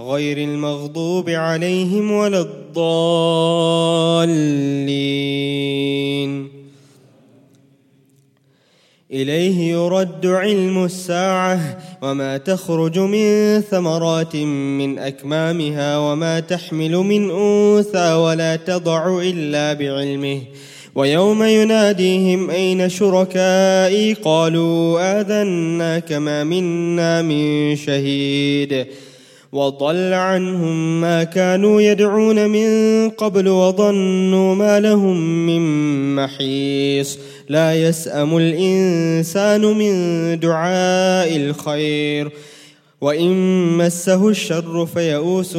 غير المغضوب عليهم ولا الضالين. إليه يرد علم الساعة وما تخرج من ثمرات من أكمامها وما تحمل من أنثى ولا تضع إلا بعلمه. ويوم يناديهم أين شركائي؟ قالوا آذنا كما منا من شهيد. وضل عنهم ما كانوا يدعون من قبل وظنوا ما لهم من محيص. لا يسأم الإنسان من دعاء الخير. وإن مسه الشر فيئوس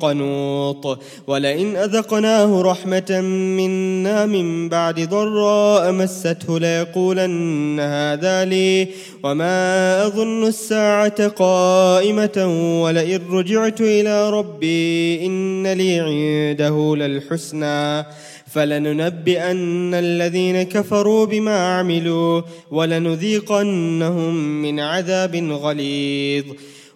قنوط ولئن أذقناه رحمة منا من بعد ضراء مسته ليقولن هذا لي وما أظن الساعة قائمة ولئن رجعت إلى ربي إن لي عنده للحسنى فلننبئن الذين كفروا بما عملوا ولنذيقنهم من عذاب غليظ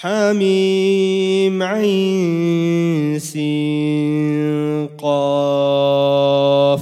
حميم عين قاف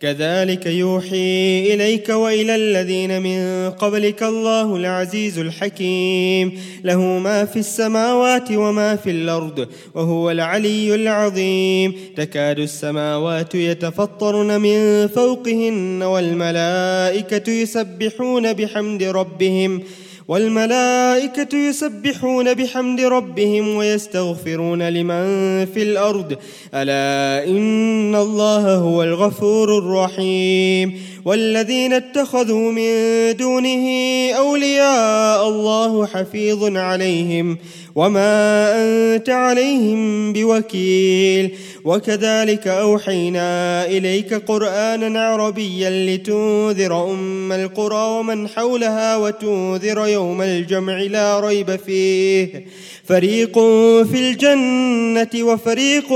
كذلك يوحي إليك وإلى الذين من قبلك الله العزيز الحكيم. له ما في السماوات وما في الأرض وهو العلي العظيم. تكاد السماوات يتفطرن من فوقهن والملائكة يسبحون بحمد ربهم. والملائكة يسبحون بحمد ربهم ويستغفرون لمن في الأرض. ألا إن الله هو الغفور الرحيم. والذين اتخذوا من دونه أولياء الله حفيظ عليهم وما أنت عليهم بوكيل. وكذلك أوحينا إليك قرآنا عربيا لتنذر أم القرى ومن حولها وتنذر يوم الجمع لا ريب فيه. فريق في الجنة وفريق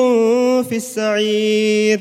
في السعير.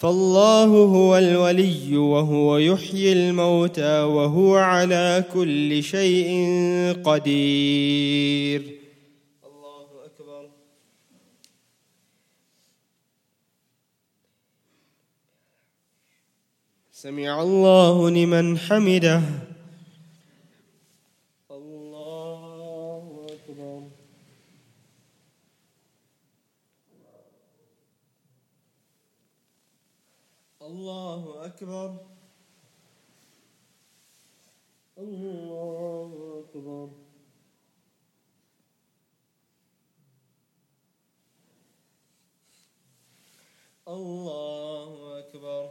فالله هو الولي وهو يحيي الموتى وهو على كل شيء قدير. الله أكبر. سمع الله لمن حمده الله أكبر الله أكبر الله أكبر الله أكبر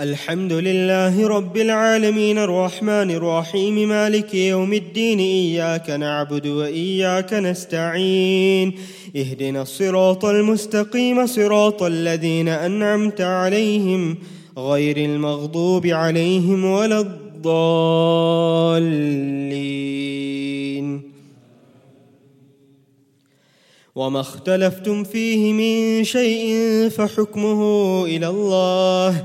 الحمد لله رب العالمين الرحمن الرحيم مالك يوم الدين إياك نعبد وإياك نستعين. اهدنا الصراط المستقيم صراط الذين أنعمت عليهم غير المغضوب عليهم ولا الضالين. وما اختلفتم فيه من شيء فحكمه إلى الله.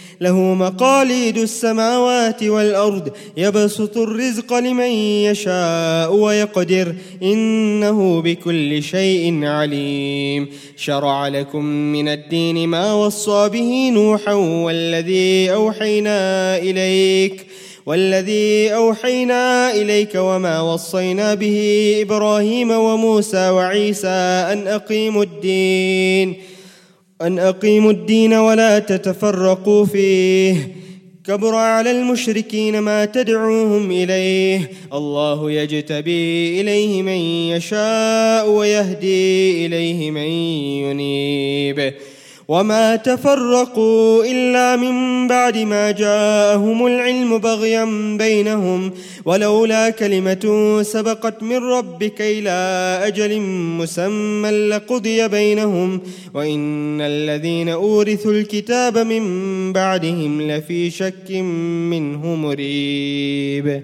له مقاليد السماوات والأرض يبسط الرزق لمن يشاء ويقدر إنه بكل شيء عليم. شرع لكم من الدين ما وصى به نوحا والذي أوحينا إليك والذي أوحينا إليك وما وصينا به إبراهيم وموسى وعيسى أن أقيموا الدين. أن أقيموا الدين ولا تتفرقوا فيه. كبر على المشركين ما تدعوهم إليه. الله يجتبي إليه من يشاء ويهدي إليه من ينيب. وما تفرقوا إلا من بعد ما جاءهم العلم بغيا بينهم ولولا كلمة سبقت من ربك إلى أجل مسمى لقضي بينهم وإن الذين أورثوا الكتاب من بعدهم لفي شك منه مريب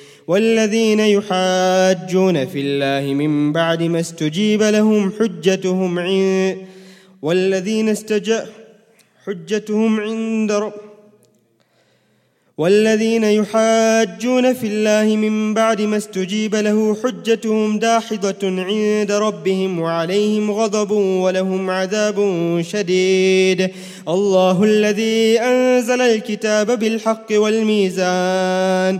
والذين يحاجون في الله من بعد ما استجيب لهم حجتهم عند والذين استجاء حجتهم عند رب والذين يحاجون في الله من بعد ما استجيب له حجتهم داحضة عند ربهم وعليهم غضب ولهم عذاب شديد. الله الذي أنزل الكتاب بالحق والميزان.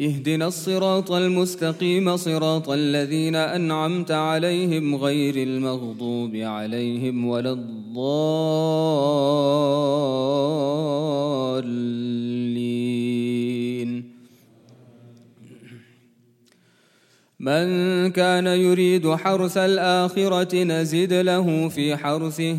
اهدنا الصراط المستقيم صراط الذين أنعمت عليهم غير المغضوب عليهم ولا الضالين. من كان يريد حرث الآخرة نزد له في حرثه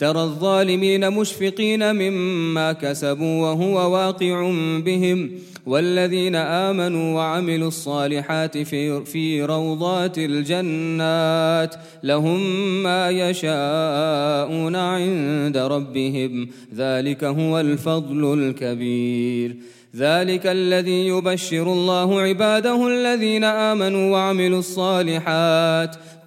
ترى الظالمين مشفقين مما كسبوا وهو واقع بهم والذين آمنوا وعملوا الصالحات في, في روضات الجنات لهم ما يشاءون عند ربهم ذلك هو الفضل الكبير ذلك الذي يبشر الله عباده الذين آمنوا وعملوا الصالحات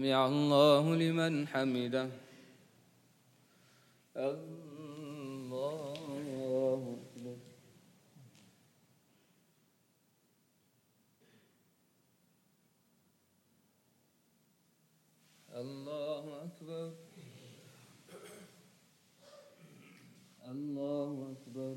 سمع الله لمن حمده الله أكبر الله أكبر الله أكبر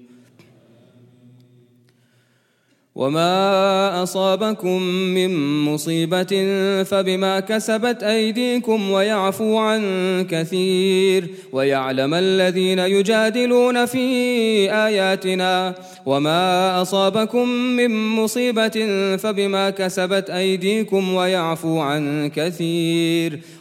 وما أصابكم من مصيبة فبما كسبت أيديكم ويعفو عن كثير ويعلم الذين يجادلون في آياتنا وما أصابكم من مصيبة فبما كسبت أيديكم ويعفو عن كثير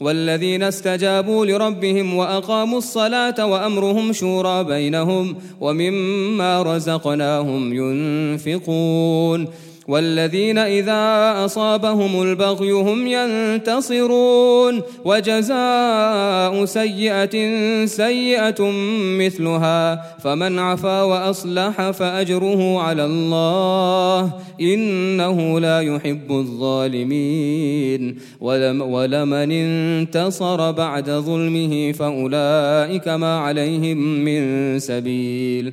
والذين استجابوا لربهم وأقاموا الصلاة وأمرهم شورى بينهم ومما رزقناهم ينفقون. والذين إذا أصابهم البغي هم ينتصرون. وجزاء سيئة سيئة مثلها. فمن عفا وأصلح فأجره على الله. إنه لا يحب الظالمين. ولم ولمن انتصر بعد ظلمه فأولئك ما عليهم من سبيل.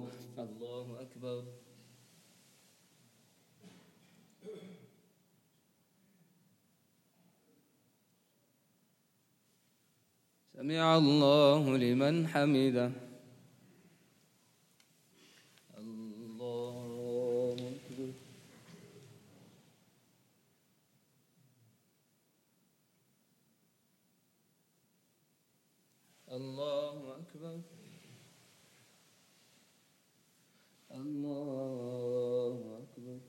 سمع الله لمن حمده الله أكبر الله أكبر الله أكبر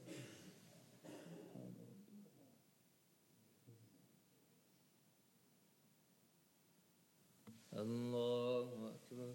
الله أكبر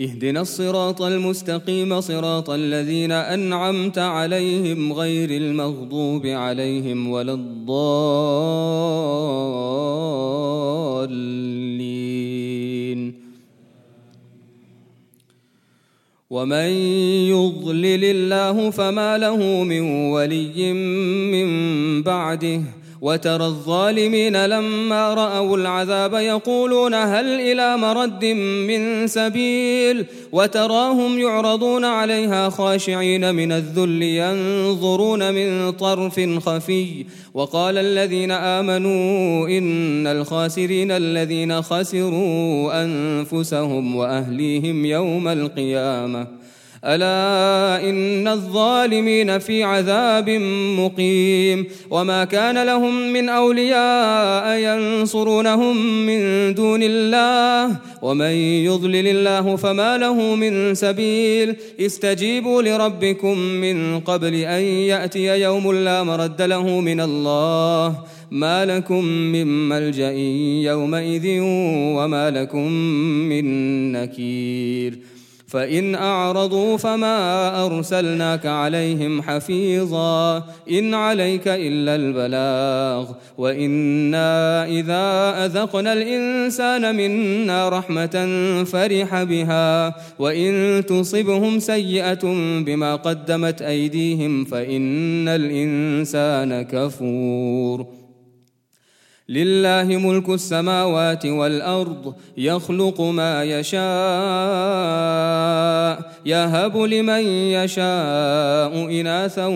اهدنا الصراط المستقيم صراط الذين أنعمت عليهم غير المغضوب عليهم ولا الضالين. ومن يضلل الله فما له من ولي من بعده وترى الظالمين لما رأوا العذاب يقولون هل إلى مرد من سبيل وتراهم يعرضون عليها خاشعين من الذل ينظرون من طرف خفي وقال الذين آمنوا إن الخاسرين الذين خسروا أنفسهم وأهليهم يوم القيامة ألا إن الظالمين في عذاب مقيم وما كان لهم من أولياء ينصرونهم من دون الله ومن يضلل الله فما له من سبيل استجيبوا لربكم من قبل أن يأتي يوم لا مرد له من الله ما لكم من ملجأ يومئذ وما لكم من نكير فإن أعرضوا فما أرسلناك عليهم حفيظا إن عليك إلا البلاغ وإنا إذا أذقنا الإنسان منا رحمة فرح بها وإن تصبهم سيئة بما قدمت أيديهم فإن الإنسان كفور لله ملك السماوات والأرض يخلق ما يشاء يهب لمن يشاء إناثا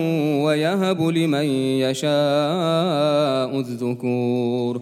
ويهب لمن يشاء الذكور.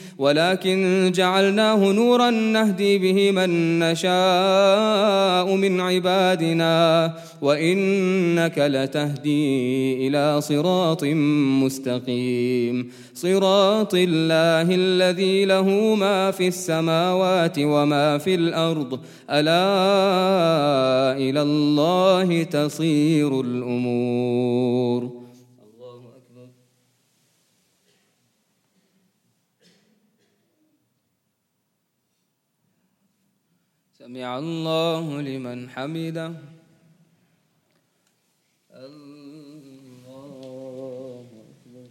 ولكن جعلناه نورا نهدي به من نشاء من عبادنا وإنك لتهدي إلى صراط مستقيم. صراط الله الذي له ما في السماوات وما في الأرض. ألا إلى الله تصير الأمور. سمع الله لمن حمده الله أكبر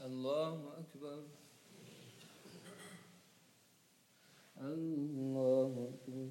الله أكبر الله أكبر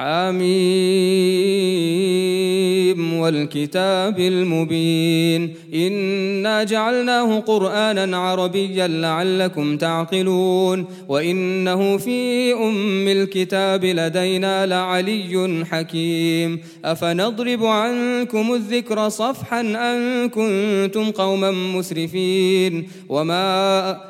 حميم والكتاب المبين إنا جعلناه قرآنا عربيا لعلكم تعقلون وإنه في أم الكتاب لدينا لعلي حكيم أفنضرب عنكم الذكر صفحا أن كنتم قوما مسرفين وما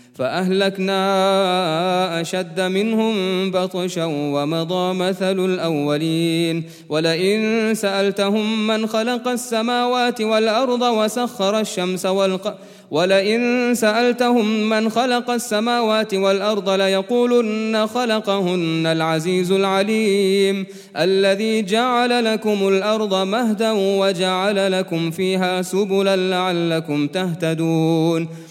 فأهلكنا أشد منهم بطشا ومضى مثل الأولين. ولئن سألتهم من خلق السماوات والأرض وسخر الشمس والقمر ولئن سألتهم من خلق السماوات والأرض ليقولن خلقهن العزيز العليم. الذي جعل لكم الأرض مهدا وجعل لكم فيها سبلا لعلكم تهتدون.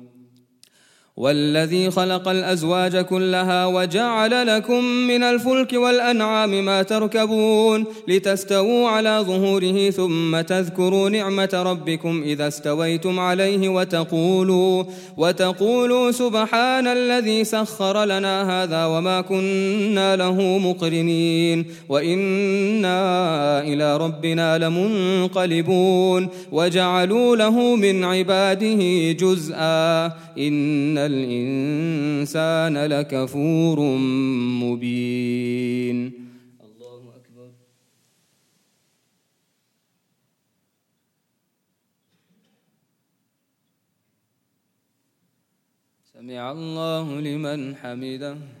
والذي خلق الأزواج كلها وجعل لكم من الفلك والأنعام ما تركبون لتستووا على ظهوره ثم تذكروا نعمة ربكم إذا استويتم عليه وتقولوا وتقولوا سبحان الذي سخر لنا هذا وما كنا له مقرنين وإنا إلى ربنا لمنقلبون وجعلوا له من عباده جزءا إن الإنسان لكفور مبين. الله أكبر سمع الله لمن حمده.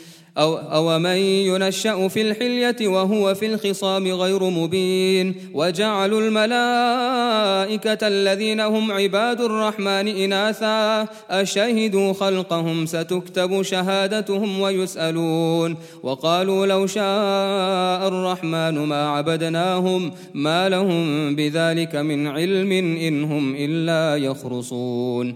أو, أو من ينشأ في الحلية وهو في الخصام غير مبين وجعلوا الملائكة الذين هم عباد الرحمن إناثا أشهدوا خلقهم ستكتب شهادتهم ويسألون وقالوا لو شاء الرحمن ما عبدناهم ما لهم بذلك من علم إن هم إلا يخرصون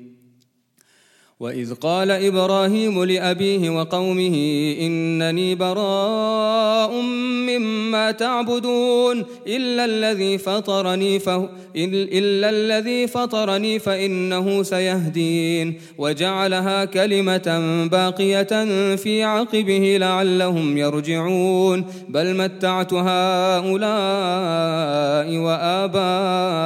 وإذ قال إبراهيم لأبيه وقومه إنني براء مما تعبدون إلا الذي فطرني فهو إلا الذي فطرني فإنه سيهدين وجعلها كلمة باقية في عقبه لعلهم يرجعون بل متعت هؤلاء وآباءهم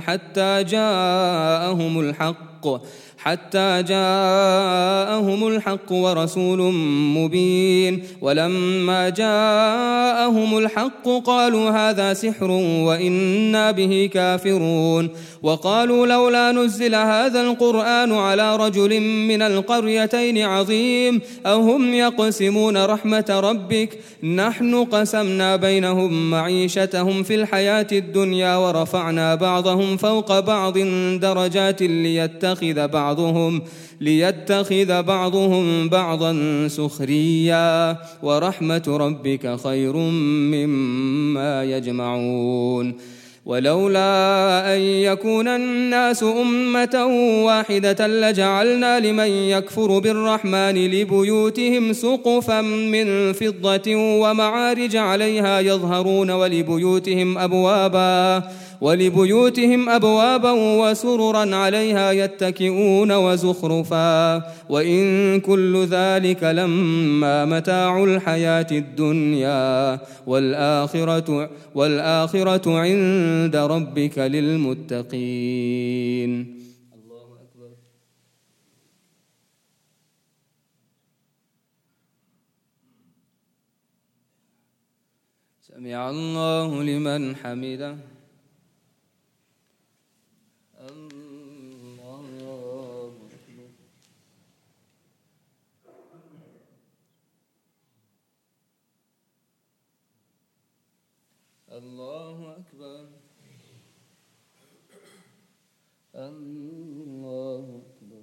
حتى جاءهم الحق الحق حتى جاءهم الحق ورسول مبين. ولما جاءهم الحق قالوا هذا سحر وإنا به كافرون. وقالوا لولا نزل هذا القرآن على رجل من القريتين عظيم أهم يقسمون رحمة ربك؟ نحن قسمنا بينهم معيشتهم في الحياة الدنيا ورفعنا بعضهم فوق بعض درجات ليتخذ بعضهم ليتخذ بعضهم بعضا سخريا ورحمة ربك خير مما يجمعون. ولولا أن يكون الناس أمة واحدة لجعلنا لمن يكفر بالرحمن لبيوتهم سقفا من فضة ومعارج عليها يظهرون ولبيوتهم أبوابا ولبيوتهم أبوابا وسررا عليها يتكئون وزخرفا. وإن كل ذلك لما متاع الحياة الدنيا. والآخرة والآخرة عند ربك للمتقين. سمع الله لمن حمده الله أكبر الله أكبر.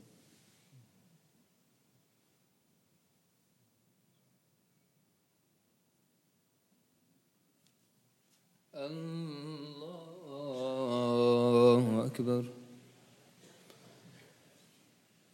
الله أكبر.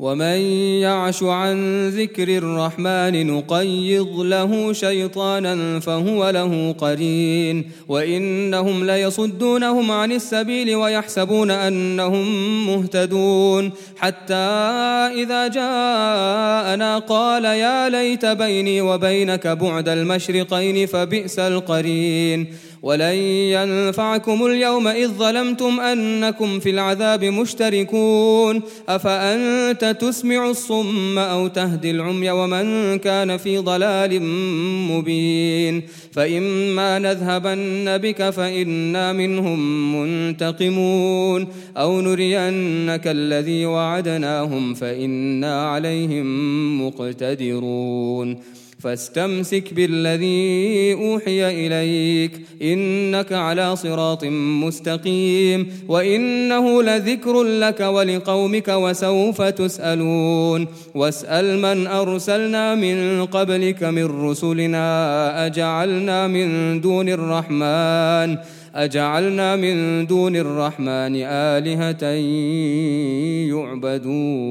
ومن يعش عن ذكر الرحمن نقيض له شيطانا فهو له قرين وانهم ليصدونهم عن السبيل ويحسبون انهم مهتدون حتى اذا جاءنا قال يا ليت بيني وبينك بعد المشرقين فبئس القرين ولن ينفعكم اليوم إذ ظلمتم أنكم في العذاب مشتركون أفأنت تسمع الصم أو تهدي العمي ومن كان في ضلال مبين فإما نذهبن بك فإنا منهم منتقمون أو نرينك الذي وعدناهم فإنا عليهم مقتدرون فاستمسك بالذي أوحي إليك إنك على صراط مستقيم وإنه لذكر لك ولقومك وسوف تسألون واسأل من أرسلنا من قبلك من رسلنا أجعلنا من دون الرحمن أجعلنا من دون الرحمن آلهة يعبدون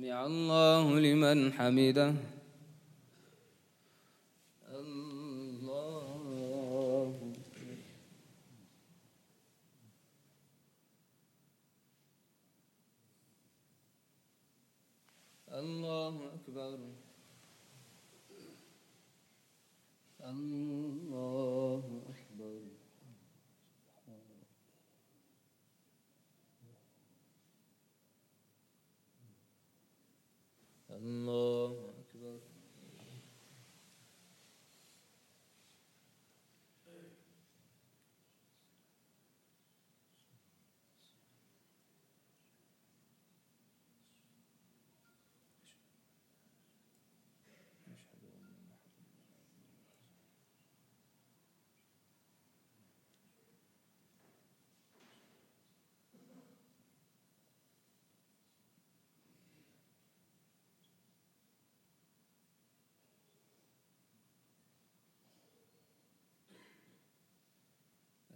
سمع الله لمن حمده. الله الله أكبر. الله أكبر الله أكبر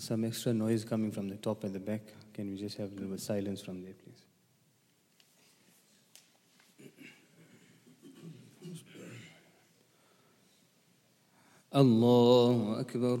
There's some extra noise coming from the top and the back. Can we just have a little bit silence from there, please? الله أكبر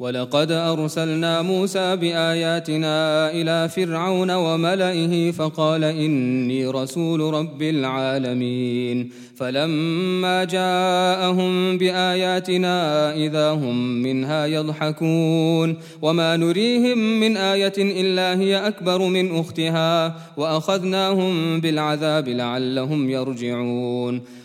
ولقد أرسلنا موسى بآياتنا إلى فرعون وملئه فقال إني رسول رب العالمين. فلما جاءهم بآياتنا إذا هم منها يضحكون. وما نريهم من آية إلا هي أكبر من أختها. وأخذناهم بالعذاب لعلهم يرجعون.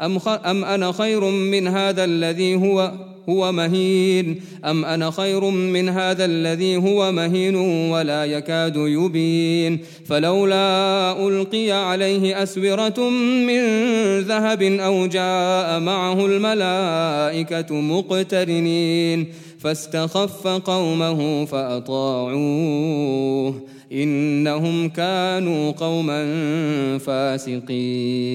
أم, أم أنا خير من هذا الذي هو هو مهين؟ أم أنا خير من هذا الذي هو مهين ولا يكاد يبين؟ فلولا ألقي عليه أسورة من ذهب أو جاء معه الملائكة مقترنين فاستخف قومه فأطاعوه إنهم كانوا قوما فاسقين.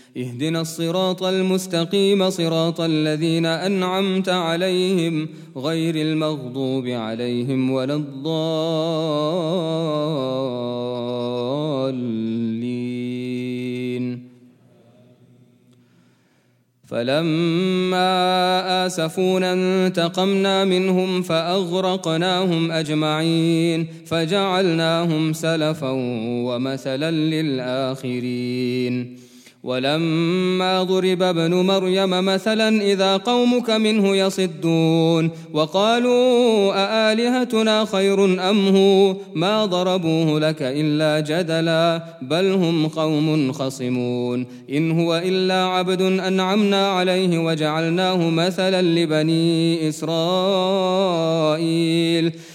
اهدنا الصراط المستقيم صراط الذين أنعمت عليهم غير المغضوب عليهم ولا الضالين. فلما آسفونا انتقمنا منهم فأغرقناهم أجمعين فجعلناهم سلفا ومثلا للآخرين. ولما ضرب ابن مريم مثلا إذا قومك منه يصدون وقالوا أآلهتنا خير أم هو؟ ما ضربوه لك إلا جدلا بل هم قوم خصمون. إن هو إلا عبد أنعمنا عليه وجعلناه مثلا لبني إسرائيل.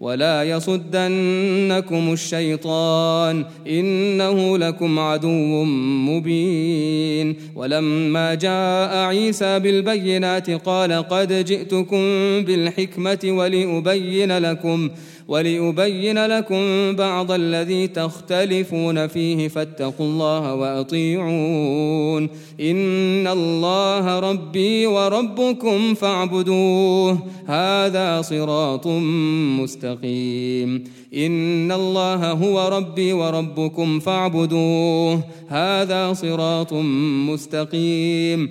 ولا يصدنكم الشيطان إنه لكم عدو مبين. ولما جاء عيسى بالبينات قال قد جئتكم بالحكمة ولأبين لكم ولأبين لكم بعض الذي تختلفون فيه فاتقوا الله وأطيعون. إن الله ربي وربكم فاعبدوه. هذا صراط مستقيم. إن الله هو ربي وربكم فاعبدوه. هذا صراط مستقيم.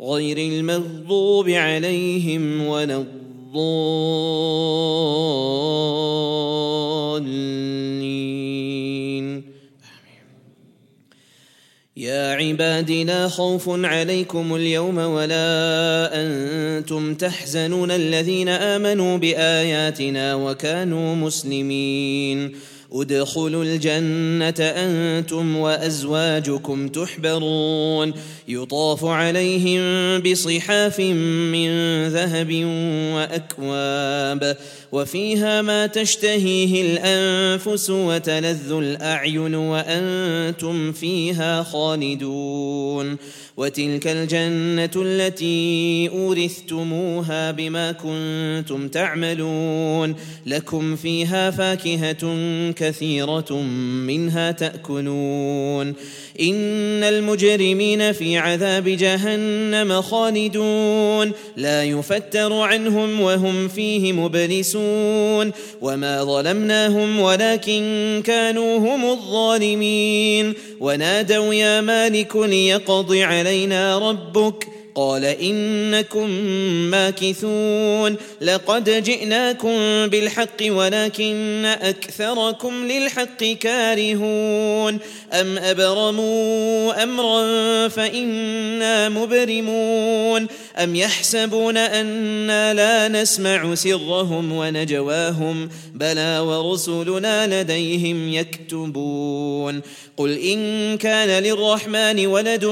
غير المغضوب عليهم ولا الضالين. يا عباد لا خوف عليكم اليوم ولا أنتم تحزنون. الذين آمنوا بآياتنا وكانوا مسلمين. ادخلوا الجنة أنتم وأزواجكم تحبرون. يطاف عليهم بصحاف من ذهب وأكواب. وفيها ما تشتهيه الأنفس وتلذ الأعين وأنتم فيها خالدون وتلك الجنة التي أورثتموها بما كنتم تعملون لكم فيها فاكهة كثيرة منها تأكلون إن المجرمين في عذاب جهنم خالدون لا يفتر عنهم وهم فيه مبلسون وما ظلمناهم ولكن كانوا هم الظالمين. ونادوا يا مالك ليقض علينا ربك. قال إنكم ماكثون. لقد جئناكم بالحق ولكن أكثركم للحق كارهون. أم أبرموا أمرا فإنا مبرمون. ام يحسبون أنا لا نسمع سرهم ونجواهم بلى ورسلنا لديهم يكتبون قل ان كان للرحمن ولد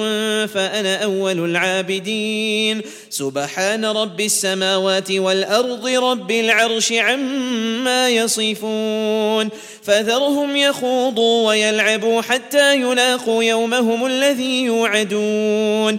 فانا اول العابدين سبحان رب السماوات والارض رب العرش عما يصفون فذرهم يخوضوا ويلعبوا حتى يلاقوا يومهم الذي يوعدون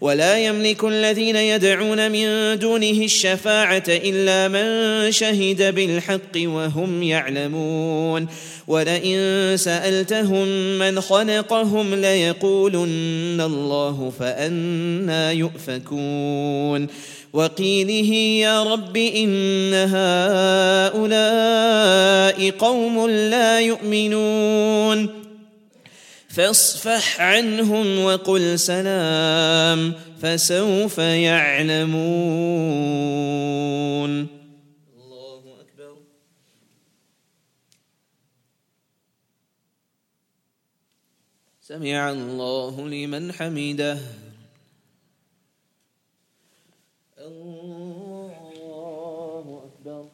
ولا يملك الذين يدعون من دونه الشفاعة إلا من شهد بالحق وهم يعلمون. ولئن سألتهم من خلقهم ليقولن الله فانى يؤفكون. وقيله يا رب إن هؤلاء قوم لا يؤمنون. فاصفح عنهم وقل سلام فسوف يعلمون. الله أكبر. سمع الله لمن حمده الله اكبر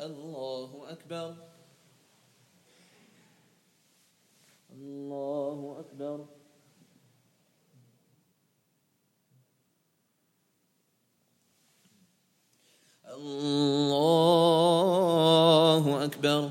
الله أكبر الله أكبر الله أكبر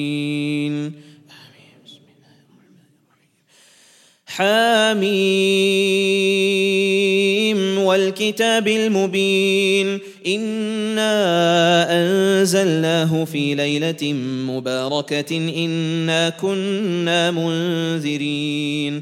حاميم والكتاب المبين إنا أنزلناه في ليلة مباركة إنا كنا منذرين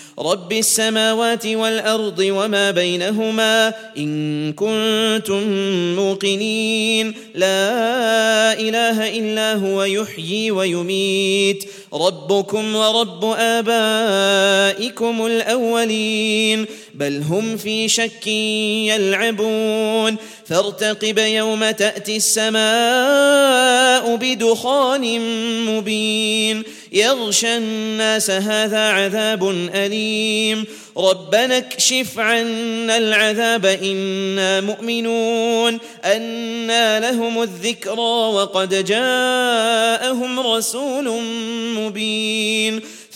رب السماوات والأرض وما بينهما إن كنتم موقنين. لا إله إلا هو يحيي ويميت. ربكم ورب آبائكم الأولين. بل هم في شك يلعبون. فارتقب يوم تأتي السماء بدخان مبين. يغشى الناس هذا عذاب أليم. ربنا اكشف عنا العذاب إنا مؤمنون. أنا لهم الذكرى وقد جاءهم رسول مبين.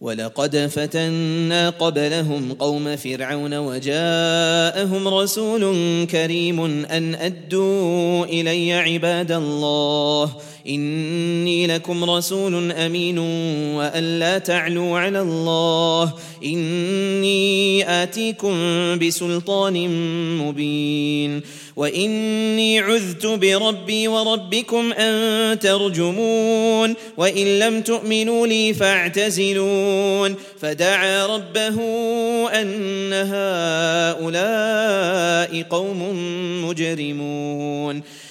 ولقد فتنا قبلهم قوم فرعون وجاءهم رسول كريم أن أدوا إلي عباد الله. إني لكم رسول أمين وأن لا تعلوا على الله. إني آتيكم بسلطان مبين. واني عذت بربي وربكم ان ترجمون وان لم تؤمنوا لي فاعتزلون فدعا ربه ان هؤلاء قوم مجرمون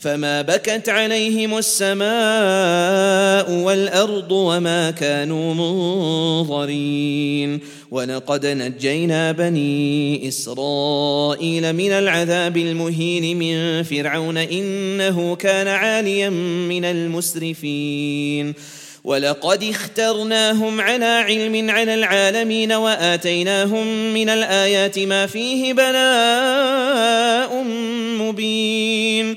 فما بكت عليهم السماء والأرض وما كانوا منظرين ولقد نجينا بني إسرائيل من العذاب المهين من فرعون إنه كان عاليا من المسرفين ولقد اخترناهم على علم على العالمين واتيناهم من الايات ما فيه بلاء مبين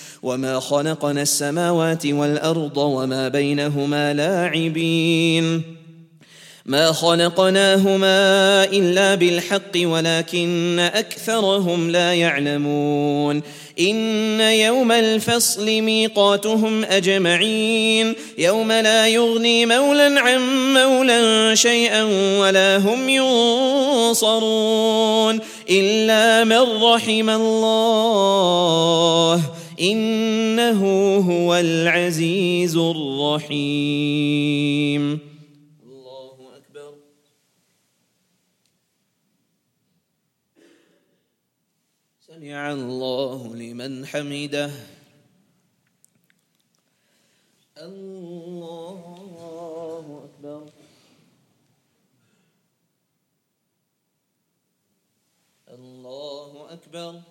وما خلقنا السماوات والارض وما بينهما لاعبين. ما خلقناهما الا بالحق ولكن اكثرهم لا يعلمون. ان يوم الفصل ميقاتهم اجمعين. يوم لا يغني مولى عن مولى شيئا ولا هم ينصرون الا من رحم الله. إنه هو العزيز الرحيم. الله أكبر. سمع الله لمن حمده. الله أكبر. الله أكبر.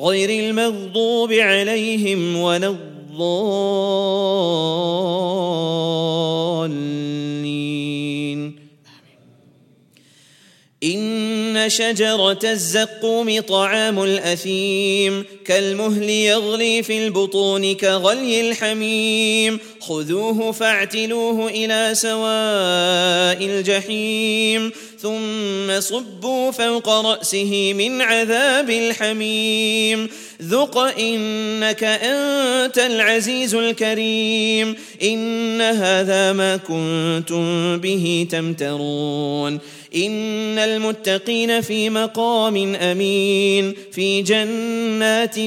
غير المغضوب عليهم ولا الضالين. إن شجرة الزقوم طعام الأثيم كالمهل يغلي في البطون كغلي الحميم. خذوه فاعتلوه إلى سواء الجحيم. ثم صبوا فوق رأسه من عذاب الحميم. ذق إنك أنت العزيز الكريم. إن هذا ما كنتم به تمترون. إن المتقين في مقام أمين في جنات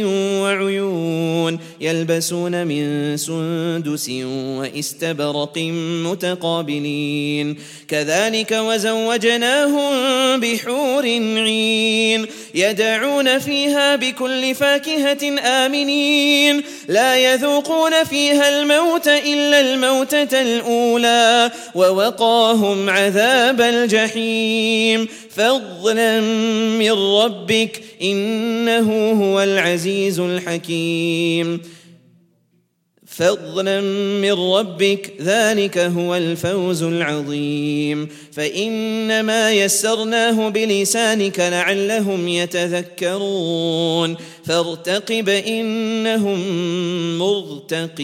وعيون يلبسون من سندس واستبرق متقابلين. كذلك وزوجناهم بحور عين يدعون فيها بكل فاكهة آمنين. لا يذوقون فيها الموت إلا الموتة الأولى ووقاهم عذاب الجحيم. فضلا من ربك إنه هو العزيز الحكيم. فضلا من ربك ذلك هو الفوز العظيم. فإنما يسرناه بلسانك لعلهم يتذكرون. فارتقب إنهم مرتقبون.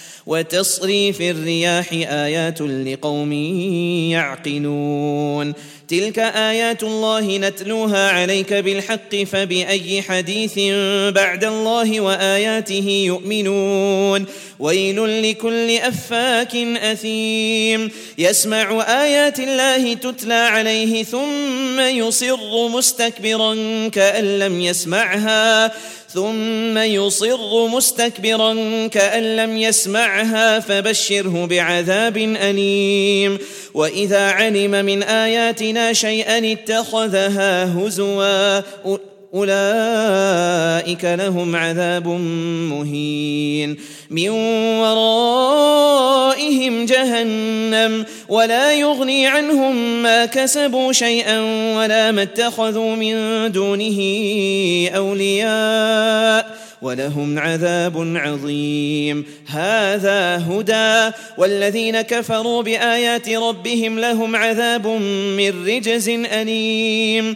وتصريف الرياح آيات لقوم يعقلون. تلك آيات الله نتلوها عليك بالحق فبأي حديث بعد الله وآياته يؤمنون. ويل لكل أفاك أثيم. يسمع آيات الله تتلى عليه ثم يصر مستكبرا كأن لم يسمعها. ثم يصر مستكبرا كأن لم يسمعها فبشره بعذاب أليم. وإذا علم من آياتنا شيئا اتخذها هزوا أولئك لهم عذاب مهين. من ورائهم جهنم ولا يغني عنهم ما كسبوا شيئا ولا ما اتخذوا من دونه أولياء ولهم عذاب عظيم. هذا هدى والذين كفروا بآيات ربهم لهم عذاب من رجز أليم.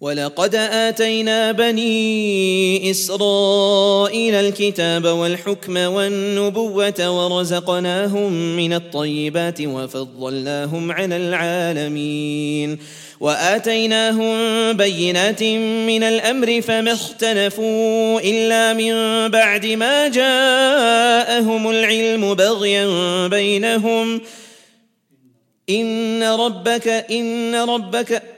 ولقد آتينا بني إسرائيل الكتاب والحكم والنبوة ورزقناهم من الطيبات وفضلناهم على العالمين وآتيناهم بينات من الأمر فما اختلفوا إلا من بعد ما جاءهم العلم بغيا بينهم إن ربك إن ربك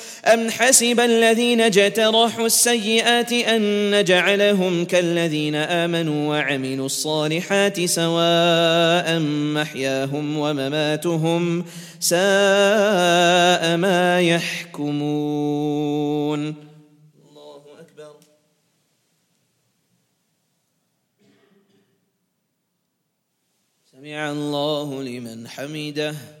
أم حسب الذين اجترحوا السيئات أن نجعلهم كالذين آمنوا وعملوا الصالحات سواء محياهم ومماتهم ساء ما يحكمون. الله أكبر. سمع الله لمن حمده.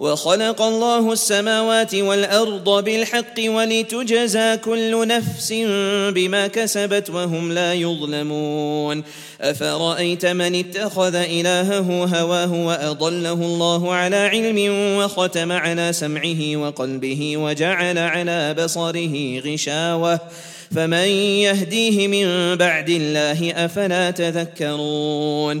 وخلق الله السماوات والأرض بالحق ولتجزى كل نفس بما كسبت وهم لا يظلمون. أفرأيت من اتخذ إلهه هواه وأضله الله على علم وختم على سمعه وقلبه وجعل على بصره غشاوة. فمن يهديه من بعد الله أفلا تذكرون.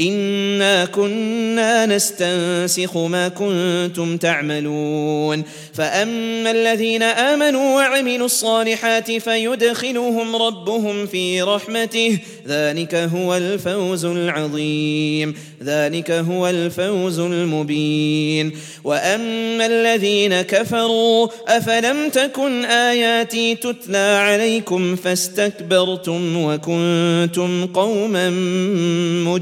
إنا كنا نستنسخ ما كنتم تعملون. فأما الذين آمنوا وعملوا الصالحات فيدخلهم ربهم في رحمته. ذلك هو الفوز العظيم. ذلك هو الفوز المبين. وأما الذين كفروا أفلم تكن آياتي تتلى عليكم فاستكبرتم وكنتم قوما مجرمين.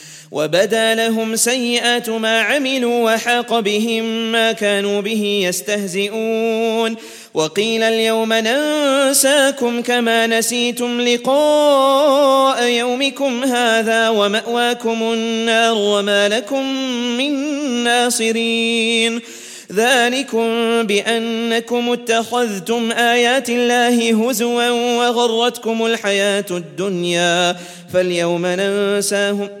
وبدا لهم سيئات ما عملوا وحاق بهم ما كانوا به يستهزئون. وقيل اليوم ننساكم كما نسيتم لقاء يومكم هذا ومأواكم النار وما لكم من ناصرين. ذلكم بأنكم اتخذتم آيات الله هزوا وغرتكم الحياة الدنيا. فاليوم ننساهم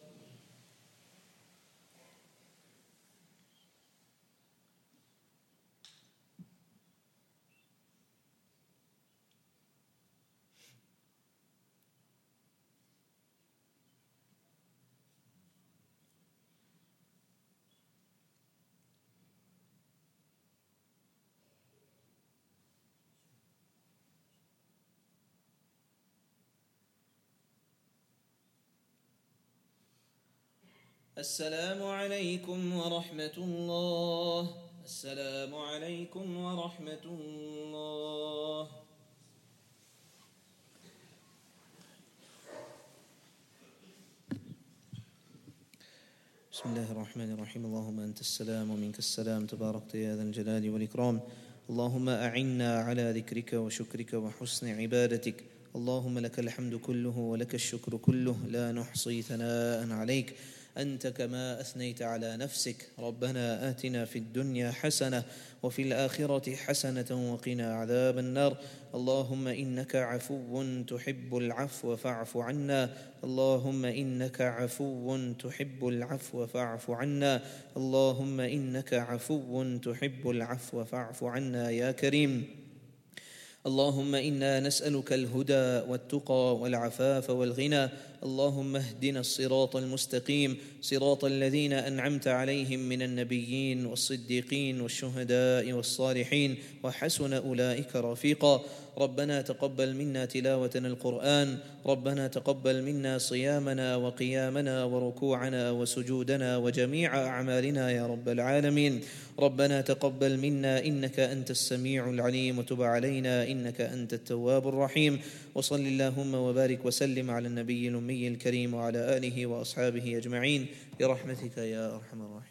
السلام عليكم ورحمة الله. السلام عليكم ورحمة الله. بسم الله الرحمن الرحيم. اللهم أنت السلام ومنك السلام. تباركت يا ذا الجلال والإكرام. اللهم أعنا على ذكرك وشكرك وحسن عبادتك. اللهم لك الحمد كله ولك الشكر كله. لا نحصي ثناء عليك. أنت كما أثنيت على نفسك. ربنا آتنا في الدنيا حسنة وفي الآخرة حسنة وقنا عذاب النار. اللهم إنك عفو تحب العفو فاعف عنا. اللهم إنك عفو تحب العفو فاعف عنا. اللهم إنك عفو تحب العفو فاعف عنا يا كريم. اللهم إنا نسألك الهدى والتقى والعفاف والغنى. اللهم اهدنا الصراط المستقيم. صراط الذين أنعمت عليهم من النبيين والصديقين والشهداء والصالحين. وحسن أولئك رفيقا. ربنا تقبل منا تلاوتنا القرآن ربنا تقبل منا صيامنا وقيامنا وركوعنا وسجودنا وجميع أعمالنا يا رب العالمين. ربنا تقبل منا إنك أنت السميع العليم وتب علينا إنك أنت التواب الرحيم. وصل اللهم وبارك وسلم على النبي الأمي الكريم وعلى آله وأصحابه أجمعين. برحمتك يا أرحم الراحمين.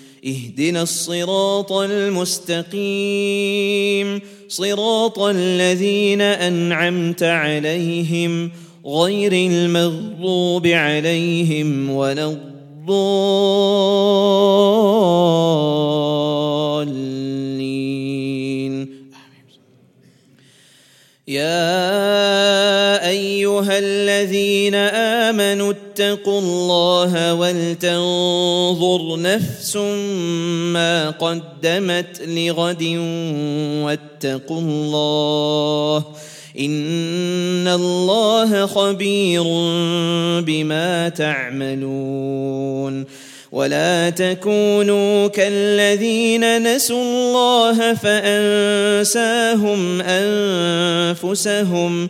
اهدنا الصراط المستقيم. صراط الذين أنعمت عليهم غير المغضوب عليهم ولا الضالين. يا أيها الذين آمنوا اتقوا الله ولتنظر نفس ما قدمت لغد واتقوا الله إن الله خبير بما تعملون ولا تكونوا كالذين نسوا الله فأنساهم أنفسهم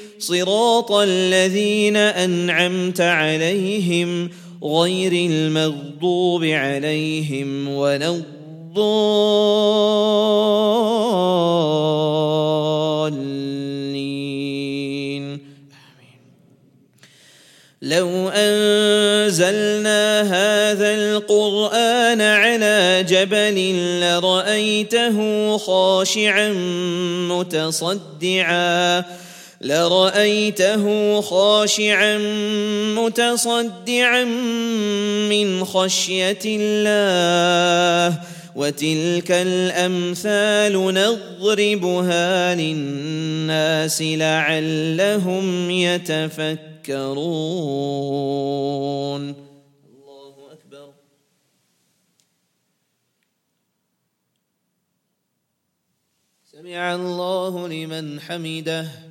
صراط الذين أنعمت عليهم غير المغضوب عليهم ولا الضالين. لو أنزلنا هذا القرآن على جبل لرأيته خاشعا متصدعا لرايته خاشعا متصدعا من خشيه الله وتلك الامثال نضربها للناس لعلهم يتفكرون سمع الله لمن حمده.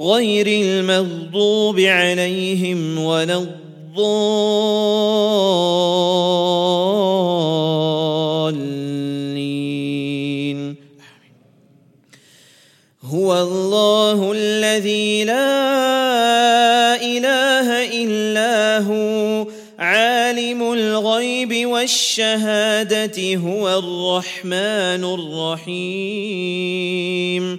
غير المغضوب عليهم ولا الضالين. هو الله الذي لا إله إلا هو. عالم الغيب والشهادة هو الرحمن الرحيم.